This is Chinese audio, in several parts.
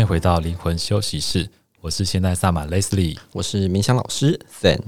欢迎回到灵魂休息室，我是现代萨满 Leslie，我是冥想老师 Zen。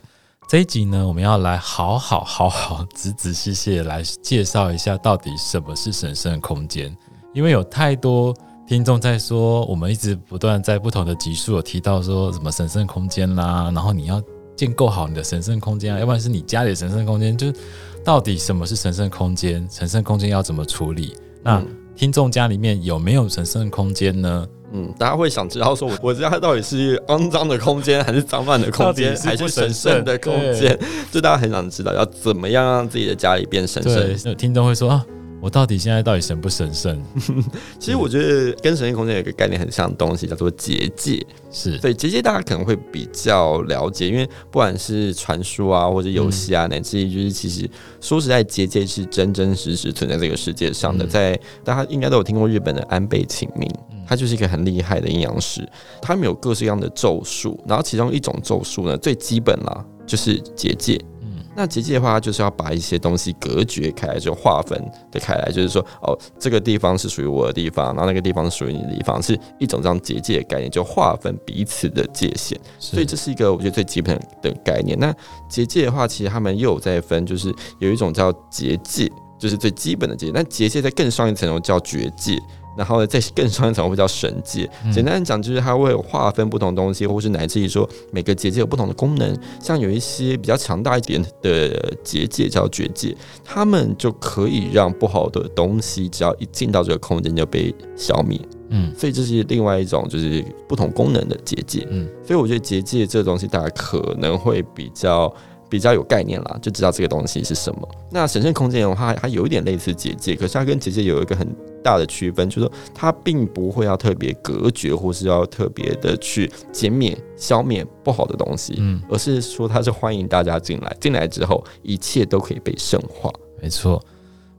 这一集呢，我们要来好好好好仔仔细细的来介绍一下，到底什么是神圣空间。因为有太多听众在说，我们一直不断在不同的集数有提到说什么神圣空间啦，然后你要建构好你的神圣空间啊，要不然是你家里的神圣空间，就是到底什么是神圣空间？神圣空间要怎么处理？那听众家里面有没有神圣空间呢？嗯，大家会想知道说，我我家到底是肮脏的空间，还是脏乱的空间，还是神圣的空间？就大家很想知道，要怎么样让自己的家里变神圣？对，听众会说啊。我到底现在到底神不神圣？其实我觉得跟神圣空间有一个概念很像的东西，叫做结界。是对结界，大家可能会比较了解，因为不管是传说啊，或者游戏啊，乃至于就是其实说实在，结界是真真实实存在这个世界上的。在大家应该都有听过日本的安倍晴明，他就是一个很厉害的阴阳师，他们有各式各样的咒术，然后其中一种咒术呢，最基本啦就是结界。嗯那结界的话，就是要把一些东西隔绝开来，就划分的开来，就是说，哦，这个地方是属于我的地方，然后那个地方是属于你的地方，是一种这样结界的概念，就划分彼此的界限。所以这是一个我觉得最基本的概念。那结界的话，其实他们又有在分，就是有一种叫结界，就是最基本的结界。那结界在更上一层楼叫绝界。然后呢，再更上一层会叫神界。简单讲，就是它会有划分不同东西，或是乃至于说每个结界有不同的功能。像有一些比较强大一点的结界叫绝界，他们就可以让不好的东西只要一进到这个空间就被消灭。嗯，所以这是另外一种就是不同功能的结界。嗯，所以我觉得结界这个东西大家可能会比较。比较有概念啦，就知道这个东西是什么。那神圣空间的话，它有一点类似结界，可是它跟结界有一个很大的区分，就是说它并不会要特别隔绝，或是要特别的去减免、消灭不好的东西，嗯，而是说它是欢迎大家进来，进来之后一切都可以被圣化。没错。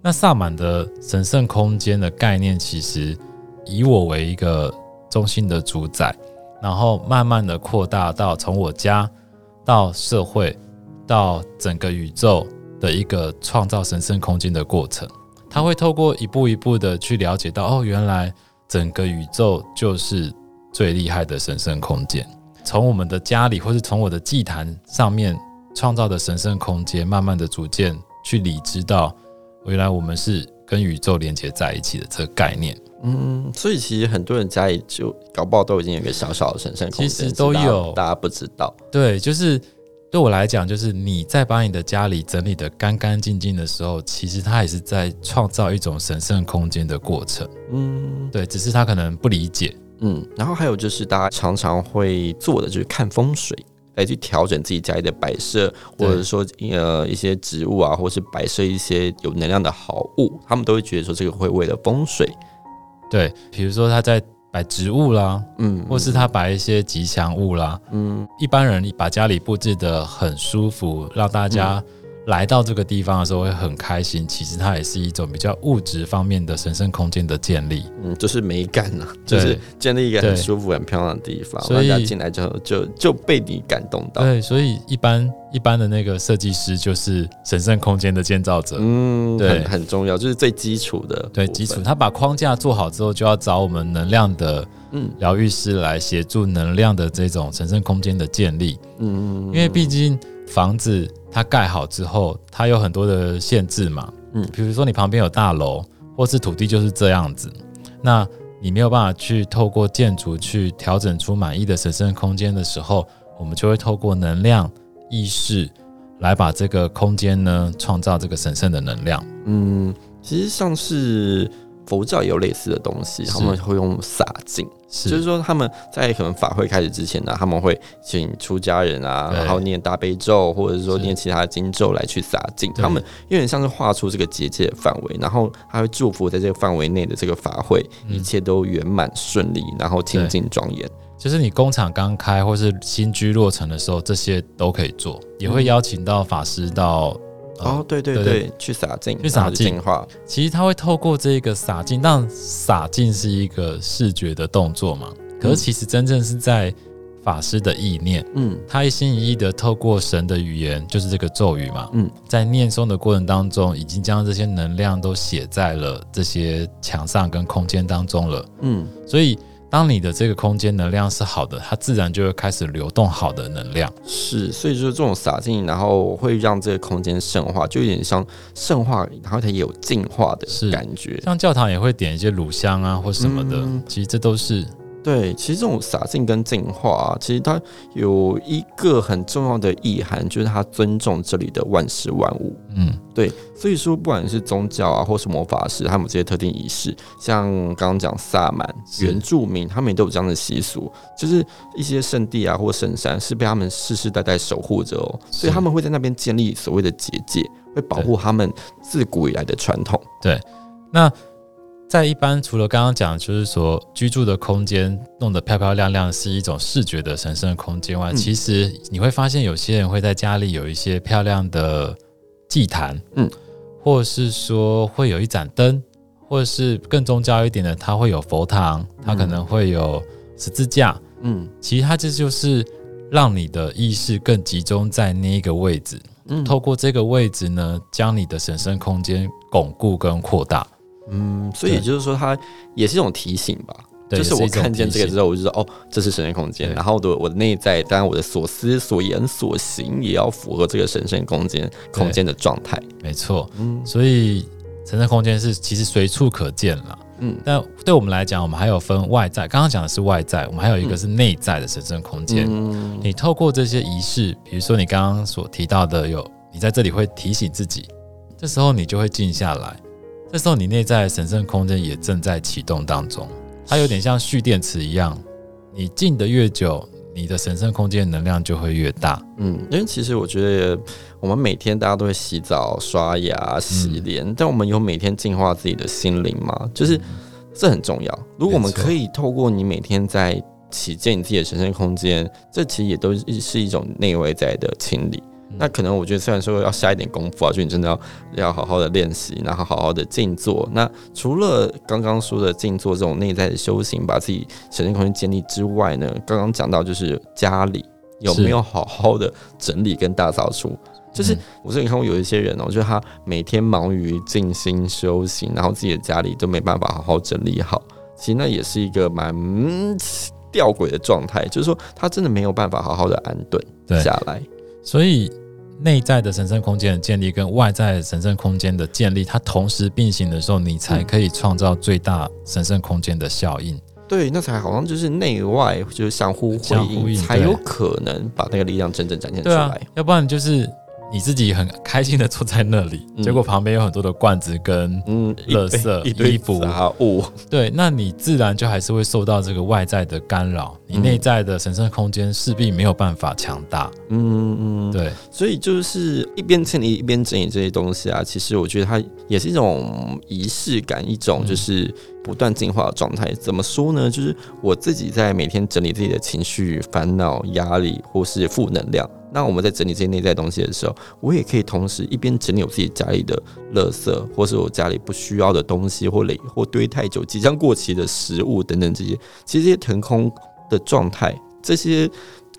那萨满的神圣空间的概念，其实以我为一个中心的主宰，然后慢慢的扩大到从我家到社会。到整个宇宙的一个创造神圣空间的过程，他会透过一步一步的去了解到，哦，原来整个宇宙就是最厉害的神圣空间。从我们的家里，或是从我的祭坛上面创造的神圣空间，慢慢的逐渐去理知到，原来我们是跟宇宙连接在一起的这个概念。嗯，所以其实很多人家里就搞不好都已经有一个小小的神圣空间，其实都有，大家不知道。对，就是。对我来讲，就是你在把你的家里整理的干干净净的时候，其实他也是在创造一种神圣空间的过程。嗯，对，只是他可能不理解。嗯，然后还有就是大家常常会做的就是看风水来去调整自己家里的摆设，或者说呃一些植物啊，或是摆设一些有能量的好物，他们都会觉得说这个会为了风水。对，比如说他在。摆植物啦，嗯，或是他摆一些吉祥物啦，嗯，一般人把家里布置的很舒服，让大家。嗯来到这个地方的时候会很开心，其实它也是一种比较物质方面的神圣空间的建立，嗯，就是美感啊，就是建立一个很舒服、很漂亮的地方，所以大家进来之后就就被你感动到。对，所以一般一般的那个设计师就是神圣空间的建造者，嗯，对，很，很重要，就是最基础的，对，基础。他把框架做好之后，就要找我们能量的嗯。疗愈师来协助能量的这种神圣空间的建立，嗯，因为毕竟房子。它盖好之后，它有很多的限制嘛，嗯，比如说你旁边有大楼，或是土地就是这样子，那你没有办法去透过建筑去调整出满意的神圣空间的时候，我们就会透过能量意识来把这个空间呢创造这个神圣的能量。嗯，其实像是。佛教也有类似的东西，他们会用洒净，就是说他们在可能法会开始之前呢，他们会请出家人啊，然后念大悲咒，或者是说念其他的经咒来去洒净。他们有点像是画出这个结界的范围，然后他会祝福在这个范围内的这个法会一切都圆满顺利，然后清净庄严。就是你工厂刚开或是新居落成的时候，这些都可以做，也会邀请到法师到。哦，对对对，对，对，去洒净，去洒净化。其实他会透过这个洒净，但洒净是一个视觉的动作嘛。可是其实真正是在法师的意念，嗯，他一心一意的透过神的语言，就是这个咒语嘛，嗯，在念诵的过程当中，已经将这些能量都写在了这些墙上跟空间当中了，嗯，所以。当你的这个空间能量是好的，它自然就会开始流动好的能量。是，所以就是这种洒进，然后会让这个空间圣化，就有点像圣化，然后它也有净化的感觉。像教堂也会点一些乳香啊或什么的，嗯、其实这都是。对，其实这种洒净跟净化啊，其实它有一个很重要的意涵，就是它尊重这里的万事万物。嗯，对，所以说不管是宗教啊，或是魔法师，他们这些特定仪式，像刚刚讲萨满、原住民，他们也都有这样的习俗，就是一些圣地啊或圣山是被他们世世代代守护着哦，所以他们会在那边建立所谓的结界，会保护他们自古以来的传统。对，那。在一般，除了刚刚讲，就是说居住的空间弄得漂漂亮亮是一种视觉的神圣空间外，嗯、其实你会发现有些人会在家里有一些漂亮的祭坛，嗯，或者是说会有一盏灯，或者是更宗教一点的，它会有佛堂，它可能会有十字架，嗯，其实它这就是让你的意识更集中在那一个位置，嗯，透过这个位置呢，将你的神圣空间巩固跟扩大。嗯，所以也就是说，它也是一种提醒吧。就是我看见这个之后，我就说，哦，这是神圣空间。然后我的我的内在，当然我的所思所言所行，也要符合这个神圣空间空间的状态。没错，嗯，所以神圣空间是其实随处可见了。嗯，但对我们来讲，我们还有分外在。刚刚讲的是外在，我们还有一个是内在的神圣空间。嗯，你透过这些仪式，比如说你刚刚所提到的，有你在这里会提醒自己，这时候你就会静下来。这时候，你内在神圣空间也正在启动当中，它有点像蓄电池一样，你静得越久，你的神圣空间能量就会越大。嗯，因为其实我觉得，我们每天大家都会洗澡、刷牙、洗脸，嗯、但我们有每天净化自己的心灵吗？就是这很重要。如果我们可以透过你每天在起建你自己的神圣空间，这其实也都是一种内外在的清理。那可能我觉得，虽然说要下一点功夫啊，就你真的要要好好的练习，然后好好的静坐。那除了刚刚说的静坐这种内在的修行，把自己神圣空间建立之外呢，刚刚讲到就是家里有没有好好的整理跟大扫除。就是我之前看过有一些人哦、喔，就是他每天忙于静心修行，然后自己的家里都没办法好好整理好。其实那也是一个蛮吊诡的状态，就是说他真的没有办法好好的安顿下来，所以。内在的神圣空间的建立跟外在神圣空间的建立，它同时并行的时候，你才可以创造最大神圣空间的效应。对，那才好像就是内外就是相互呼应，才有可能把那个力量真正展现出来。要不然就是。你自己很开心的坐在那里，嗯、结果旁边有很多的罐子跟嗯，垃圾、衣服杂物，对，那你自然就还是会受到这个外在的干扰，你内在的神圣空间势必没有办法强大。嗯嗯，对，所以就是一边清理一边整理这些东西啊，其实我觉得它也是一种仪式感，一种就是不断进化的状态。怎么说呢？就是我自己在每天整理自己的情绪、烦恼、压力或是负能量。那我们在整理这些内在东西的时候，我也可以同时一边整理我自己家里的垃圾，或是我家里不需要的东西，或累或堆太久、即将过期的食物等等这些。其实这些腾空的状态，这些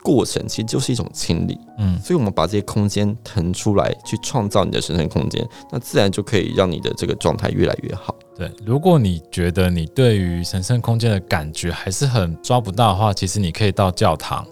过程其实就是一种清理。嗯，所以我们把这些空间腾出来，去创造你的神圣空间，那自然就可以让你的这个状态越来越好。对，如果你觉得你对于神圣空间的感觉还是很抓不到的话，其实你可以到教堂，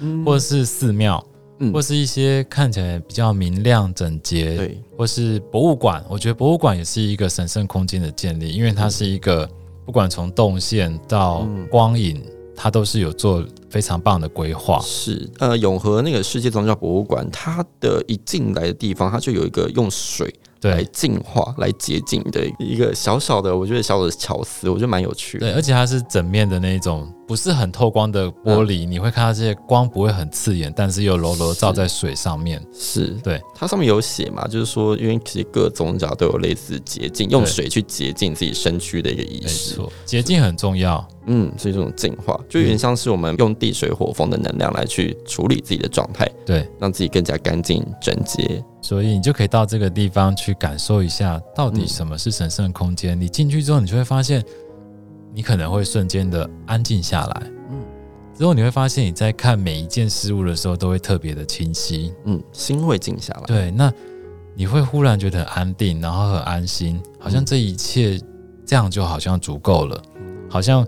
嗯，或者是寺庙。或是一些看起来比较明亮整洁，对，或是博物馆，我觉得博物馆也是一个神圣空间的建立，因为它是一个不管从动线到光影，它都是有做非常棒的规划。是，呃，永和那个世界宗教博物馆，它的一进来的地方，它就有一个用水。对，来净化、来洁净的一个小小的，我觉得小小的巧思，我觉得蛮有趣的。对，而且它是整面的那种，不是很透光的玻璃，嗯、你会看到这些光不会很刺眼，但是又柔柔照在水上面。是，是对，它上面有写嘛，就是说，因为其实各宗教都有类似洁净，用水去洁净自己身躯的一个仪式。没错，洁净很重要。嗯，所以这种净化，就有点像是我们用地水火风的能量来去处理自己的状态，对，让自己更加干净整洁。所以你就可以到这个地方去感受一下，到底什么是神圣空间。嗯、你进去之后，你就会发现，你可能会瞬间的安静下来。嗯，之后你会发现，你在看每一件事物的时候，都会特别的清晰。嗯，心会静下来。对，那你会忽然觉得很安定，然后很安心，好像这一切这样就好像足够了，好像。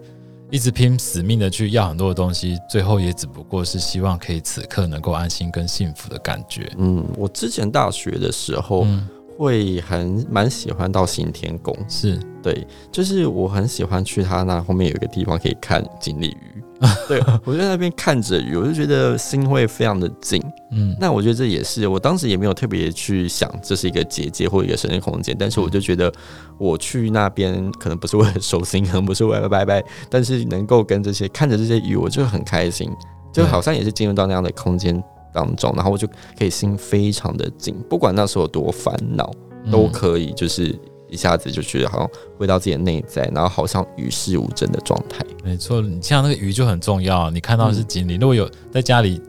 一直拼死命的去要很多的东西，最后也只不过是希望可以此刻能够安心跟幸福的感觉。嗯，我之前大学的时候。嗯会很蛮喜欢到行天宫，是。对，就是我很喜欢去他那后面有一个地方可以看锦鲤鱼，对，我就在那边看着鱼，我就觉得心会非常的静，嗯，那我觉得这也是我当时也没有特别去想这是一个结界或一个神圣空间，但是我就觉得我去那边可能不是为了收心，可能不是为了拜拜，但是能够跟这些看着这些鱼，我就很开心，就好像也是进入到那样的空间。当中，然后我就可以心非常的静，不管那时候有多烦恼，都可以就是一下子就觉得好像回到自己的内在，然后好像与世无争的状态。没错，你像那个鱼就很重要，你看到的是锦鲤，如果有在家里。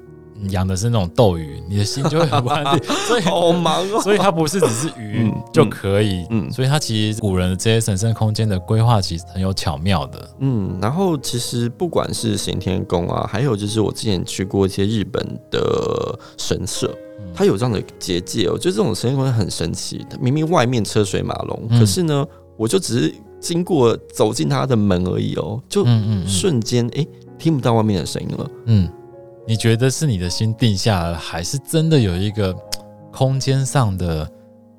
养的是那种斗鱼，你的心就会很不安定，所以好忙哦。所以它不是只是鱼就可以，嗯，所以它其实古人的这些神圣空间的规划其实很有巧妙的，嗯。然后其实不管是行天宫啊，还有就是我之前去过一些日本的神社，它有这样的结界我觉得这种神圣空间很神奇，它明明外面车水马龙，可是呢，我就只是经过走进它的门而已哦，就瞬间哎听不到外面的声音了，嗯。你觉得是你的心定下来，还是真的有一个空间上的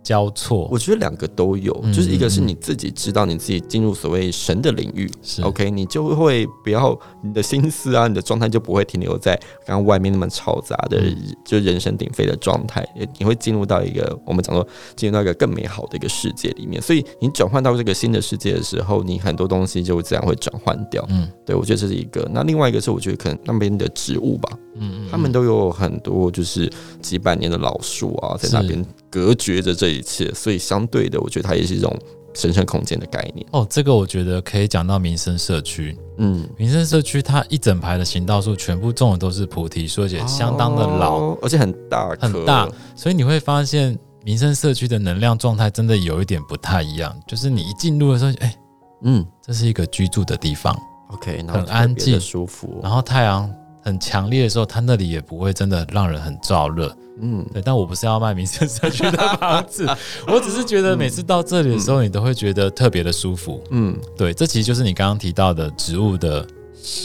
交错？我觉得两个都有，嗯、就是一个是你自己知道你自己进入所谓神的领域，是 OK，你就会不要你的心思啊，你的状态就不会停留在刚刚外面那么嘈杂的，嗯、就人声鼎沸的状态，你会进入到一个我们讲说进入到一个更美好的一个世界里面。所以你转换到这个新的世界的时候，你很多东西就自然会转换掉。嗯，对，我觉得这是一个。那另外一个是，我觉得可能那边的植物吧。嗯，他们都有很多就是几百年的老树啊，在那边隔绝着这一切，所以相对的，我觉得它也是一种神圣空间的概念。哦，这个我觉得可以讲到民生社区。嗯，民生社区它一整排的行道树全部种的都是菩提树，而且相当的老，哦，而且很大很大，所以你会发现民生社区的能量状态真的有一点不太一样。就是你一进入的时候，哎，嗯，这是一个居住的地方，OK，很安静舒服，然后太阳。很强烈的时候，它那里也不会真的让人很燥热。嗯，对。但我不是要卖民生社区的房子，我只是觉得每次到这里的时候，你都会觉得特别的舒服。嗯，对。这其实就是你刚刚提到的植物的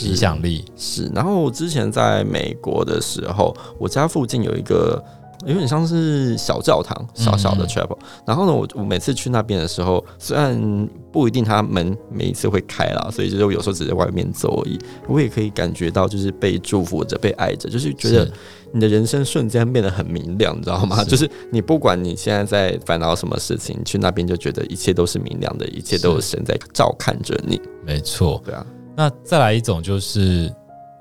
影响力。是。然后我之前在美国的时候，我家附近有一个。有点像是小教堂，小小的 chapel。嗯、然后呢，我我每次去那边的时候，虽然不一定他门每一次会开啦，所以就是我有时候只在外面走而已，我也可以感觉到就是被祝福着、被爱着，就是觉得你的人生瞬间变得很明亮，你知道吗？就是你不管你现在在烦恼什么事情，去那边就觉得一切都是明亮的，一切都有神在照看着你。没错，对啊。那再来一种就是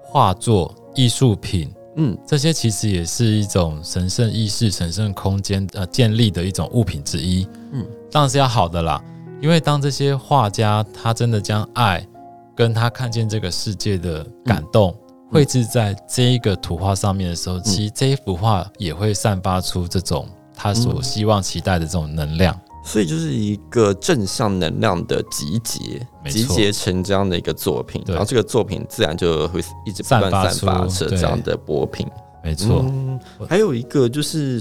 画作、艺术品。嗯，这些其实也是一种神圣意识、神圣空间呃建立的一种物品之一。嗯，当然是要好的啦，因为当这些画家他真的将爱跟他看见这个世界的感动绘制在这一个图画上面的时候，其实这一幅画也会散发出这种他所希望期待的这种能量。所以就是一个正向能量的集结，集结成这样的一个作品，然后这个作品自然就会一直不断散发着这样的波频。没错，嗯，还有一个就是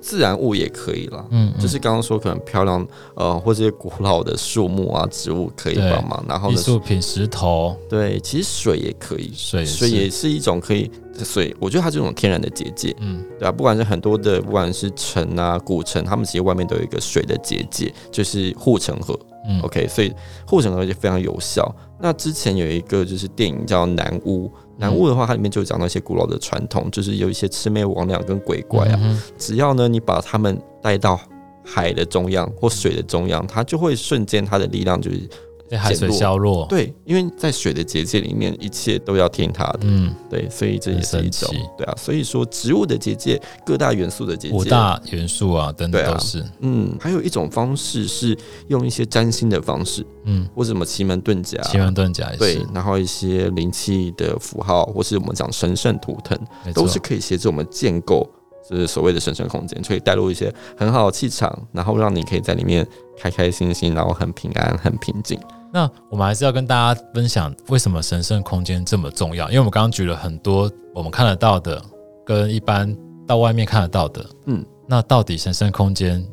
自然物也可以啦，嗯，就是刚刚说可能漂亮呃或者古老的树木啊植物可以帮忙，然后艺术品石头，对，其实水也可以，水水也是一种可以。所以我觉得它这种天然的结界，嗯，对啊，不管是很多的，不管是城啊、古城，他们其实外面都有一个水的结界，就是护城河。嗯，OK，所以护城河就非常有效。那之前有一个就是电影叫《南巫》，《南巫》的话，它里面就讲到一些古老的传统，就是有一些魑魅魍魉跟鬼怪啊，嗯、只要呢你把他们带到海的中央或水的中央，它就会瞬间它的力量就是。海水消弱，对，因为在水的结界里面，一切都要听它的，嗯，对，所以这也是一种，对啊，所以说植物的结界，各大元素的结界，五大元素啊，等等都是，嗯，还有一种方式是用一些占星的方式，嗯，或者什么奇门遁甲，奇门遁甲也是，对，然后一些灵气的符号，或是我们讲神圣图腾，都是可以协助我们建构，就是所谓的神圣空间，可以带入一些很好的气场，然后让你可以在里面开开心心，然后很平安、很平静。那我们还是要跟大家分享为什么神圣空间这么重要，因为我们刚刚举了很多我们看得到的，跟一般到外面看得到的，嗯，那到底神圣空间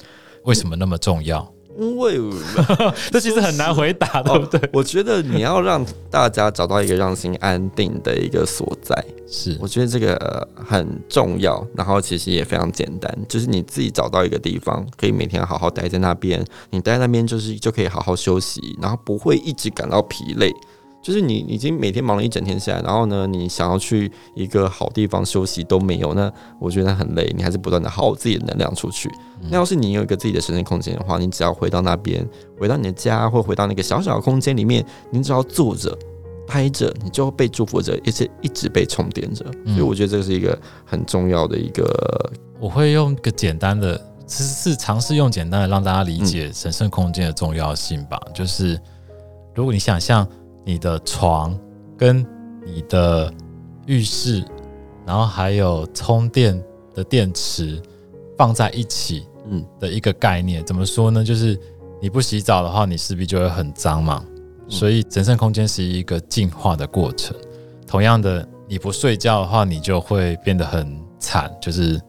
为什么那么重要？因为 这其实很难回答，对不对？我觉得你要让大家找到一个让心安定的一个所在，是我觉得这个很重要。然后其实也非常简单，就是你自己找到一个地方，可以每天好好待在那边，你待在那边就是就可以好好休息，然后不会一直感到疲累。就是你已经每天忙了一整天下来，然后呢，你想要去一个好地方休息都没有，那我觉得很累。你还是不断的耗自己的能量出去。嗯、那要是你有一个自己的神圣空间的话，你只要回到那边，回到你的家，或回到那个小小的空间里面，你只要坐着、拍着，你就会被祝福着，一直一直被充电着。所以我觉得这是一个很重要的一个。我会用个简单的，其实是尝试用简单的让大家理解神圣空间的重要性吧。嗯、就是如果你想象。你的床跟你的浴室，然后还有充电的电池放在一起，嗯，的一个概念，怎么说呢？就是你不洗澡的话，你势必就会很脏嘛。所以神圣空间是一个进化的过程。同样的，你不睡觉的话，你就会变得很惨，就是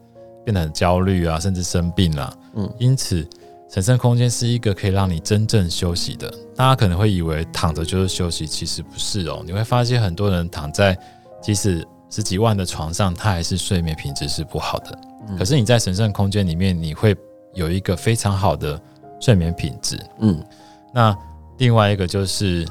变得很焦虑啊，甚至生病了。嗯，因此。神圣空间是一个可以让你真正休息的。大家可能会以为躺着就是休息，其实不是哦。你会发现很多人躺在即使十几万的床上，他还是睡眠品质是不好的。嗯。可是你在神圣空间里面，你会有一个非常好的睡眠品质。嗯。那另外一个就是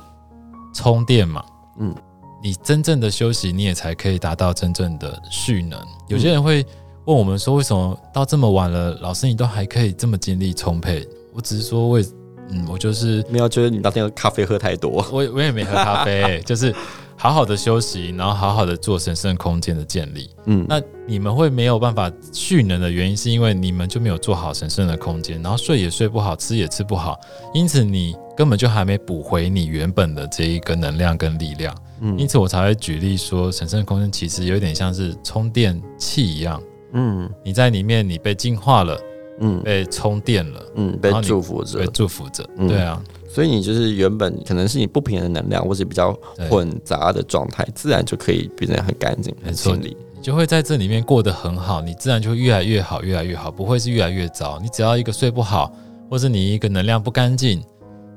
充电嘛。嗯。你真正的休息，你也才可以达到真正的蓄能。有些人会。问我们说，为什么到这么晚了，老师你都还可以这么精力充沛？我只是说为，嗯，我就是没有觉得你那天咖啡喝太多，我我也没喝咖啡，就是好好的休息，然后好好的做神圣空间的建立。嗯，那你们会没有办法蓄能的原因，是因为你们就没有做好神圣的空间，然后睡也睡不好，吃也吃不好，因此你根本就还没补回你原本的这一个能量跟力量。嗯，因此我才会举例说，神圣空间其实有点像是充电器一样。嗯，你在里面，你被净化了，嗯，被充电了，嗯，被祝福着，被祝福着，对啊，所以你就是原本可能是你不平衡的能量，或是比较混杂的状态，自然就可以变得很干净、很清理，你就会在这里面过得很好，你自然就会越来越好，越来越好，不会是越来越糟。你只要一个睡不好，或是你一个能量不干净，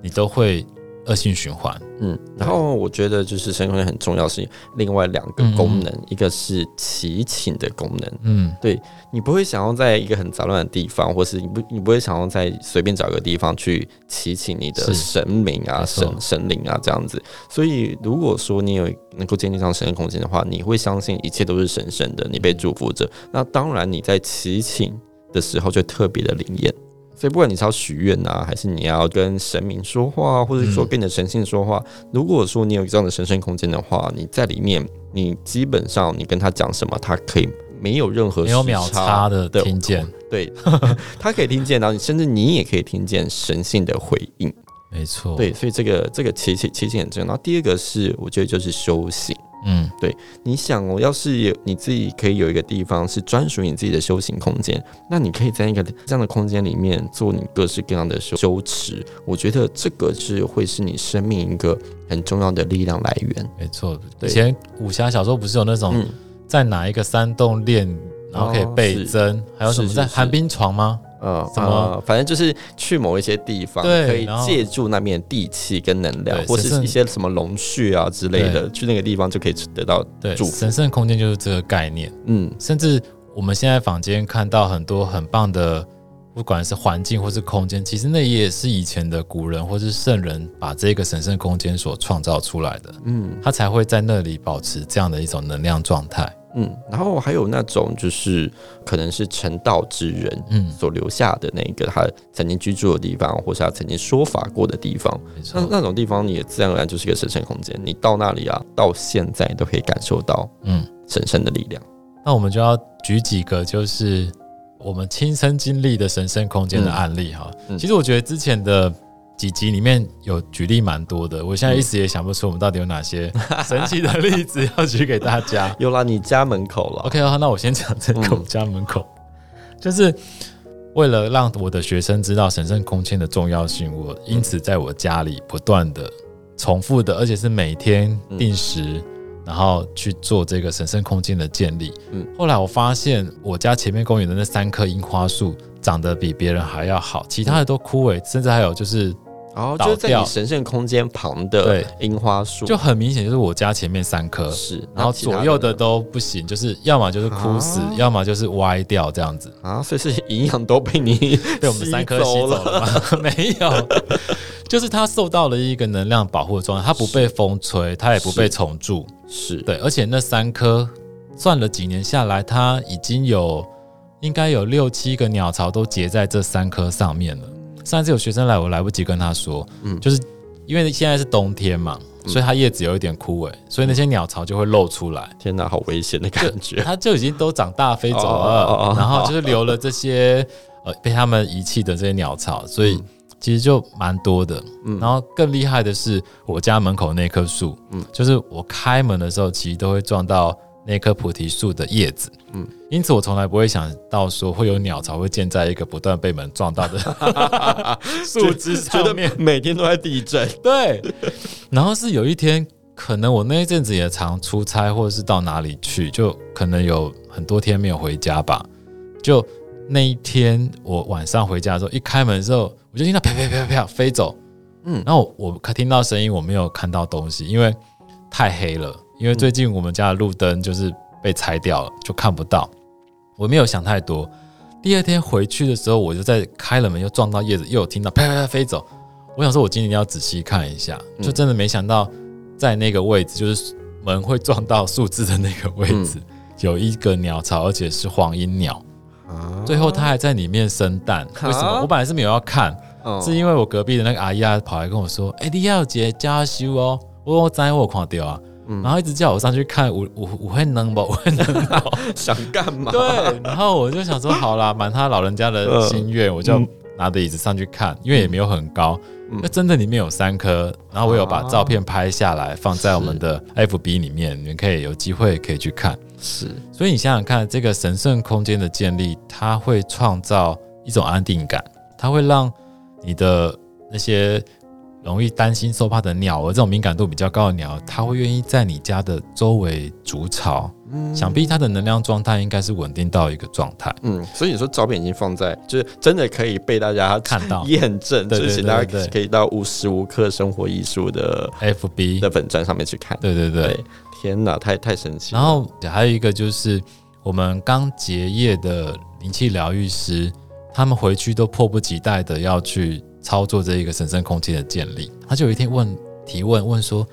你都会。恶性循环，嗯，然后我觉得就是神空间很重要，是另外两个功能，嗯、一个是祈请的功能，嗯，对，你不会想要在一个很杂乱的地方，或是你不你不会想要在随便找一个地方去祈请你的神明啊、神神灵啊这样子。所以如果说你有能够建立上神圣空间的话，你会相信一切都是神圣的，你被祝福着，那当然你在祈请的时候就特别的灵验。所以，不管你是要许愿呐，还是你要跟神明说话，或者说跟你的神性说话，嗯、如果说你有这样的神圣空间的话，你在里面，你基本上你跟他讲什么，他可以没有任何没有秒差的听见，对，他可以听见，然后你甚至你也可以听见神性的回应，没错，对，所以这个这个其实其实很重要。然后第二个是，我觉得就是修行。嗯，对，你想哦，要是有你自己可以有一个地方是专属于你自己的修行空间，那你可以在一个这样的空间里面做你各式各样的修修持。我觉得这个是会是你生命一个很重要的力量来源。没错，以前武侠小说不是有那种在哪一个山洞练，然后可以倍增，还有什么在寒冰床吗？呃，什么？反正就是去某一些地方，可以借助那边地气跟能量，或是一些什么龙穴啊之类的，去那个地方就可以得到祝福。神圣空间就是这个概念。嗯，甚至我们现在坊间看到很多很棒的，不管是环境或是空间，其实那也是以前的古人或是圣人把这个神圣空间所创造出来的。嗯，他才会在那里保持这样的一种能量状态。嗯，然后还有那种就是可能是成道之人，嗯，所留下的那个他曾经居住的地方，或是他曾经说法过的地方。那那种地方，你也自然而然就是一个神圣空间。你到那里啊，到现在都可以感受到，嗯，神圣的力量。那我们就要举几个就是我们亲身经历的神圣空间的案例哈。嗯，其实我觉得之前的。几集里面有举例蛮多的，我现在一时也想不出我们到底有哪些 神奇的例子要举给大家。有啦，你家门口了。OK，好，那我先讲这个。我家门口，就是为了让我的学生知道神圣空间的重要性，我因此在我家里不断的重复的，而且是每天定时然后去做这个神圣空间的建立。嗯，后来我发现我家前面公园的那三棵樱花树长得比别人还要好，其他的都枯萎，甚至还有就是。然后就在你神圣空间旁的樱花树，就很明显就是我家前面三棵。是，然后左右的都不行，就是要么就是枯死，啊、要么就是歪掉这样子。啊，所以是营养都被你 被我们三棵吸走了。吗？没有，就是它受到了一个能量保护的状态，它不被风吹，它也不被虫蛀，是。对，而且那三棵算了几年下来，它已经有应该有六七个鸟巢都结在这三棵上面了。上次有学生来，我来不及跟他说，嗯，就是因为现在是冬天嘛，嗯、所以它叶子有一点枯萎，所以那些鸟巢就会露出来。天哪，好危险的感觉！它就已经都长大飞走了，哦哦哦、然后就是留了这些呃被他们遗弃的这些鸟巢，所以其实就蛮多的。嗯，然后更厉害的是我家门口那棵树，嗯，就是我开门的时候，其实都会撞到。那棵菩提树的叶子，嗯，因此我从来不会想到说会有鸟巢会建在一个不断被门撞到的 树枝上面，每天都在地震。对，然后是有一天，可能我那一阵子也常出差，或者是到哪里去，就可能有很多天没有回家吧。就那一天，我晚上回家的时候，一开门的时候，我就听到啪啪啪啪啪飞走，嗯，然后我我听到声音，我没有看到东西，因为太黑了。因为最近我们家的路灯就是被拆掉了，就看不到。我没有想太多。第二天回去的时候，我就在开了门，又撞到叶子，又有听到啪啪啪飞走。我想说，我今天要仔细看一下，就真的没想到，在那个位置，就是门会撞到树枝的那个位置，有一个鸟巢，而且是黄莺鸟。最后它还在里面生蛋。为什么？我本来是没有要看，是因为我隔壁的那个阿姨啊，跑来跟我说：“哎，你要接加修哦。”我我在我看掉啊。然后一直叫我上去看，我我我会能不？我会能不？想干嘛？对，然后我就想说，好啦，满他老人家的心愿，我就拿着椅子上去看，因为也没有很高。那真的里面有三颗，然后我有把照片拍下来，放在我们的 FB 里面，你们可以有机会可以去看。是，所以你想想看，这个神圣空间的建立，它会创造一种安定感，它会让你的那些。容易担心受怕的鸟儿，这种敏感度比较高的鸟，它会愿意在你家的周围筑巢。嗯，想必它的能量状态应该是稳定到一个状态。嗯，所以你说照片已经放在，就是真的可以被大家看到 验证，就是大家可以到无时无刻生活艺术的 FB 的粉专上面去看。对对对，对，天哪，太太神奇了。然后还有一个就是我们刚结业的灵气疗愈师，他们回去都迫不及待的要去。操作这一个神圣空间的建立，他就有一天问提问问说：“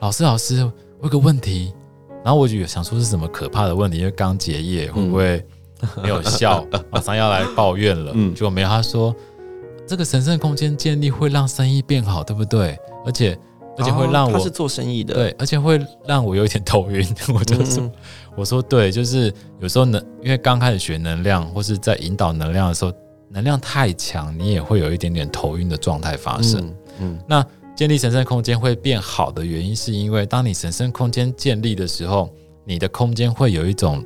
老师，老师，我有个问题。”然后我就想说是什么可怕的问题，因为刚结业会不会没有效，马上要来抱怨了？嗯，结果没有。他说：“这个神圣空间建立会让生意变好，对不对？而且而且会让我、哦、是做生意的，对，而且会让我有一点头晕。”我就说：“嗯、我说对，就是有时候能因为刚开始学能量或是在引导能量的时候。”能量太强，你也会有一点点头晕的状态发生。嗯，嗯，那建立神圣空间会变好的原因，是因为当你神圣空间建立的时候，你的空间会有一种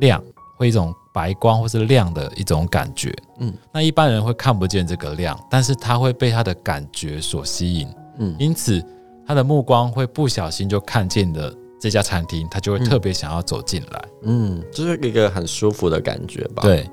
亮，会一种白光或是亮的一种感觉。嗯，那一般人会看不见这个亮，但是他会被他的感觉所吸引。嗯，因此他的目光会不小心就看见的这家餐厅，他就会特别想要走进来。嗯，就是一个很舒服的感觉吧。对。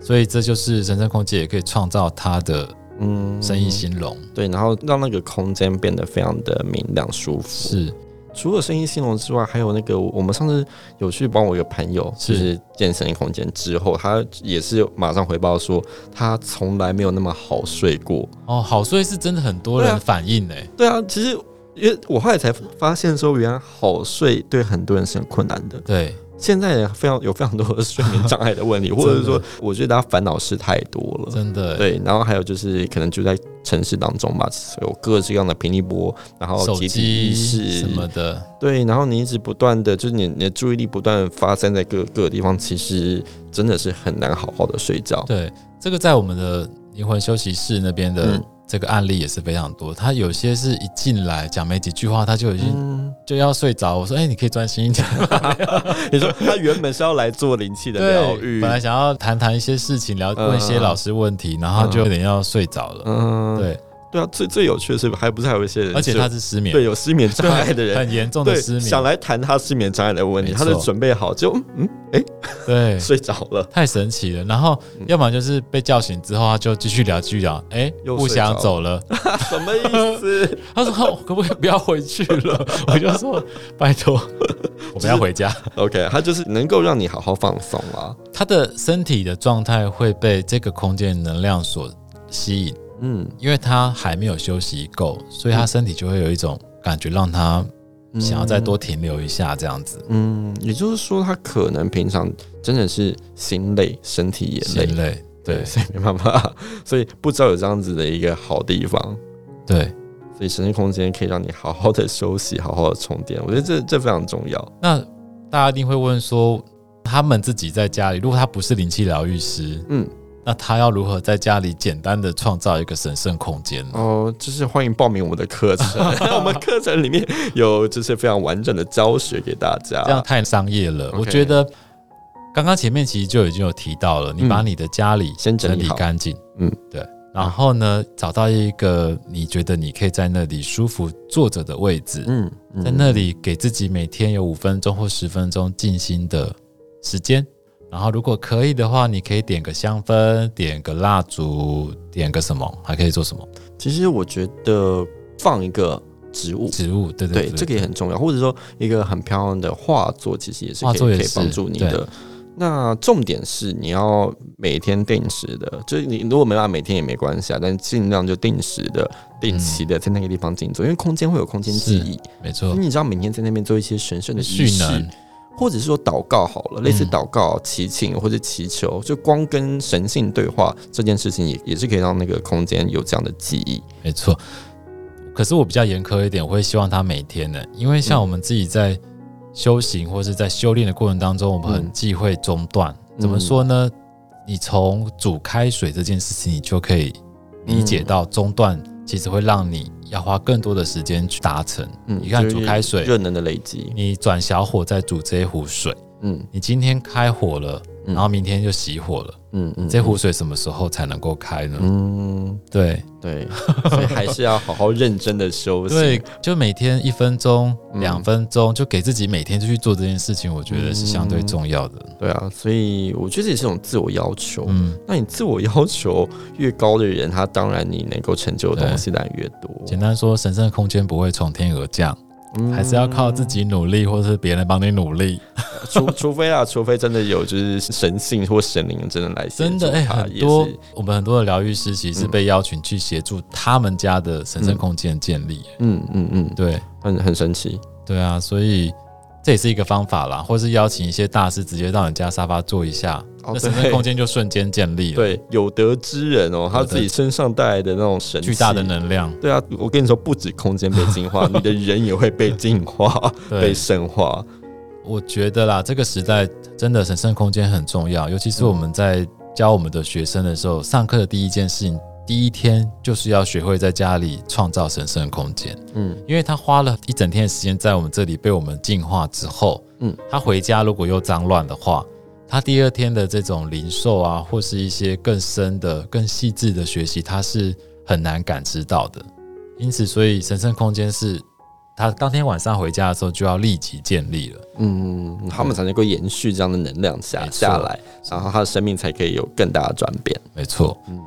所以这就是神圣空间也可以创造它的嗯生意兴隆，对，然后让那个空间变得非常的明亮舒服。是，除了生意兴隆之外，还有那个我们上次有去帮我一个朋友，就是建神圣空间之后，他也是马上回报说，他从来没有那么好睡过。哦，好睡是真的很多人反应呢、欸。对啊，其实因为我后来才发现说，原来好睡对很多人是很困难的。对。现在非常有非常多的睡眠障碍的问题，或者是说，我觉得大家烦恼事太多了，真的。对，然后还有就是，可能就在城市当中吧，有各式各样的频率波，然后集体意识什么的，对，然后你一直不断的，就是你你的注意力不断发散在各各个地方，其实真的是很难好好的睡觉。对，这个在我们的灵魂休息室那边的。嗯这个案例也是非常多，他有些是一进来讲没几句话，他就已经就要睡着。我说：“哎，你可以专心一点。”你说他原本是要来做灵气的疗愈，本来想要谈谈一些事情，聊问一些老师问题，然后就有点要睡着了。嗯，对。对啊，最最有趣的是，还不是还有一些人，而且他是失眠，对，有失眠 障碍的人，很严重的失眠，想来谈他失眠障碍的问题，他就准备好，就嗯，哎、欸，对，睡着了，太神奇了。然后，要么就是被叫醒之后，他就继续聊，继续聊，哎、欸，又不想走了，什么意思？他说：“可不可以不要回去了？”我就说：“拜托，我们要回家。就是” OK，他就是能够让你好好放松啊。他的身体的状态会被这个空间能量所吸引。嗯，因为他还没有休息够，所以他身体就会有一种感觉，让他想要再多停留一下这样子。嗯，也就是说，他可能平常真的是心累，身体也累，累，对，所以没办法，所以不知道有这样子的一个好地方。对，所以神圣空间可以让你好好的休息，好好的充电。我觉得这这非常重要。那大家一定会问说，他们自己在家里，如果他不是灵气疗愈师，嗯。那他要如何在家里简单的创造一个神圣空间？呢？哦，就是欢迎报名我们的课程，我们课程里面有就是非常完整的教学给大家。这样太商业了。我觉得刚刚前面其实就已经有提到了，你把你的家里先整理干净，嗯，对，然后呢，找到一个你觉得你可以在那里舒服坐着的位置，嗯，嗯。在那里给自己每天有五分钟或十分钟静心的时间。然后，如果可以的话，你可以点个香氛，点个蜡烛，点个什么，还可以做什么？其实我觉得放一个植物，植物，对对这个也很重要。或者说一个很漂亮的画作，其实也是可以可以帮助你的。那重点是你要每天定时的，就是你如果没办法每天也没关系啊，但尽量就定时的、定期的在那个地方静坐，嗯、因为空间会有空间记忆，没错。你知道每天在那边做一些神圣的仪式。或者是说祷告好了，类似祷告、祈请或者祈求，就光跟神性对话这件事情，也也是可以让那个空间有这样的记忆。没错，可是我比较严苛一点，我会希望他每天的，因为像我们自己在修行或是在修炼的过程当中，我们很忌讳中断。怎么说呢？你从煮开水这件事情，你就可以理解到中断其实会让你。要花更多的时间去达成。嗯，你看煮开水，热能的累积，你转小火再煮这一壶水，嗯，你今天开火了，然后明天就熄火了。嗯嗯，这壶水什么时候才能够开呢？嗯，对对，所以还是要好好认真的休息。对，就每天一分钟、两分钟，就给自己每天就去做这件事情，我觉得是相对重要的。对啊，所以我觉得也是一种自我要求。嗯，那你自我要求越高的人，他当然你能够成就的东西当然越多。简单说，神圣的空间不会从天而降。还是要靠自己努力，或者是别人帮你努力，除除非啊，除非真的有就是神性或神灵真的来，真的哎，很多我们很多的疗愈师其实是被邀请去协助他们家的神圣空间建立，嗯嗯嗯，对，很很神奇，对啊，所以。这也是一个方法啦，或是邀请一些大师直接到你家沙发坐一下，哦、那神圣空间就瞬间建立了。对，有德之人哦，他自己身上带来的那种神巨大的能量。对啊，我跟你说，不止空间被净化，你的人也会被净化、被深化。我觉得啦，这个时代真的神圣空间很重要，尤其是我们在教我们的学生的时候，上课的第一件事情。第一天就是要学会在家里创造神圣空间，嗯，因为他花了一整天的时间在我们这里被我们净化之后，嗯，他回家如果又脏乱的话，他第二天的这种灵受啊，或是一些更深的、更细致的学习，他是很难感知到的。因此，所以神圣空间是他当天晚上回家的时候就要立即建立了，嗯，他们才能够延续这样的能量下下来，然后他的生命才可以有更大的转变。没错，嗯。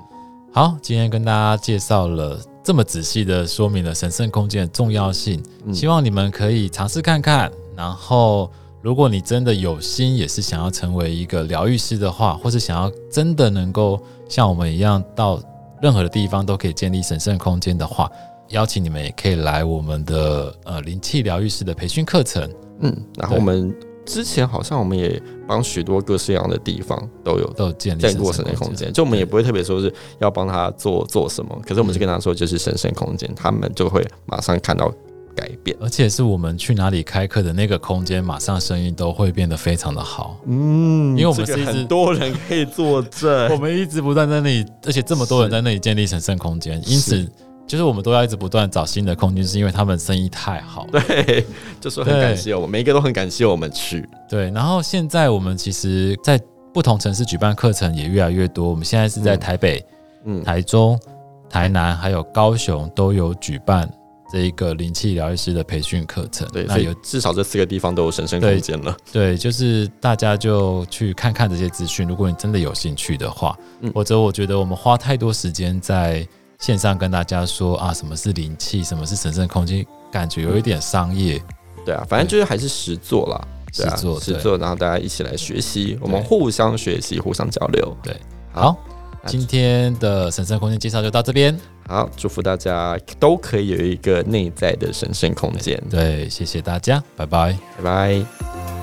好，今天跟大家介绍了这么仔细的说明了神圣空间的重要性，嗯、希望你们可以尝试看看。然后，如果你真的有心，也是想要成为一个疗愈师的话，或是想要真的能够像我们一样到任何的地方都可以建立神圣空间的话，邀请你们也可以来我们的呃灵气疗愈师的培训课程。嗯，然后我们。之前好像我们也帮许多各式各样的地方都有都有建立过神圣空间，就我们也不会特别说是要帮他做做什么，可是我们就跟他说就是神圣空间，他们就会马上看到改变，而且是我们去哪里开课的那个空间，马上生意都会变得非常的好。嗯，因为我们是很多人可以作证，我们一直不断在那里，而且这么多人在那里建立神圣空间，因此。就是我们都要一直不断找新的空间，是因为他们生意太好。对，就说很感谢我们，每一个都很感谢我们去。对，然后现在我们其实，在不同城市举办课程也越来越多。我们现在是在台北、嗯、台中、台南还有高雄都有举办这一个灵气疗愈师的培训课程。对，那有至少这四个地方都有神圣空间了。对，就是大家就去看看这些资讯。如果你真的有兴趣的话，嗯、或者我觉得我们花太多时间在线上跟大家说啊，什么是灵气，什么是神圣空间，感觉有一点商业。对啊，反正就是还是实做啦。实作，实做，然后大家一起来学习，我们互相学习，互相交流。对，好。今天的神圣空间介绍就到这边。好，祝福大家都可以有一个内在的神圣空间。对，谢谢大家，拜拜，拜拜。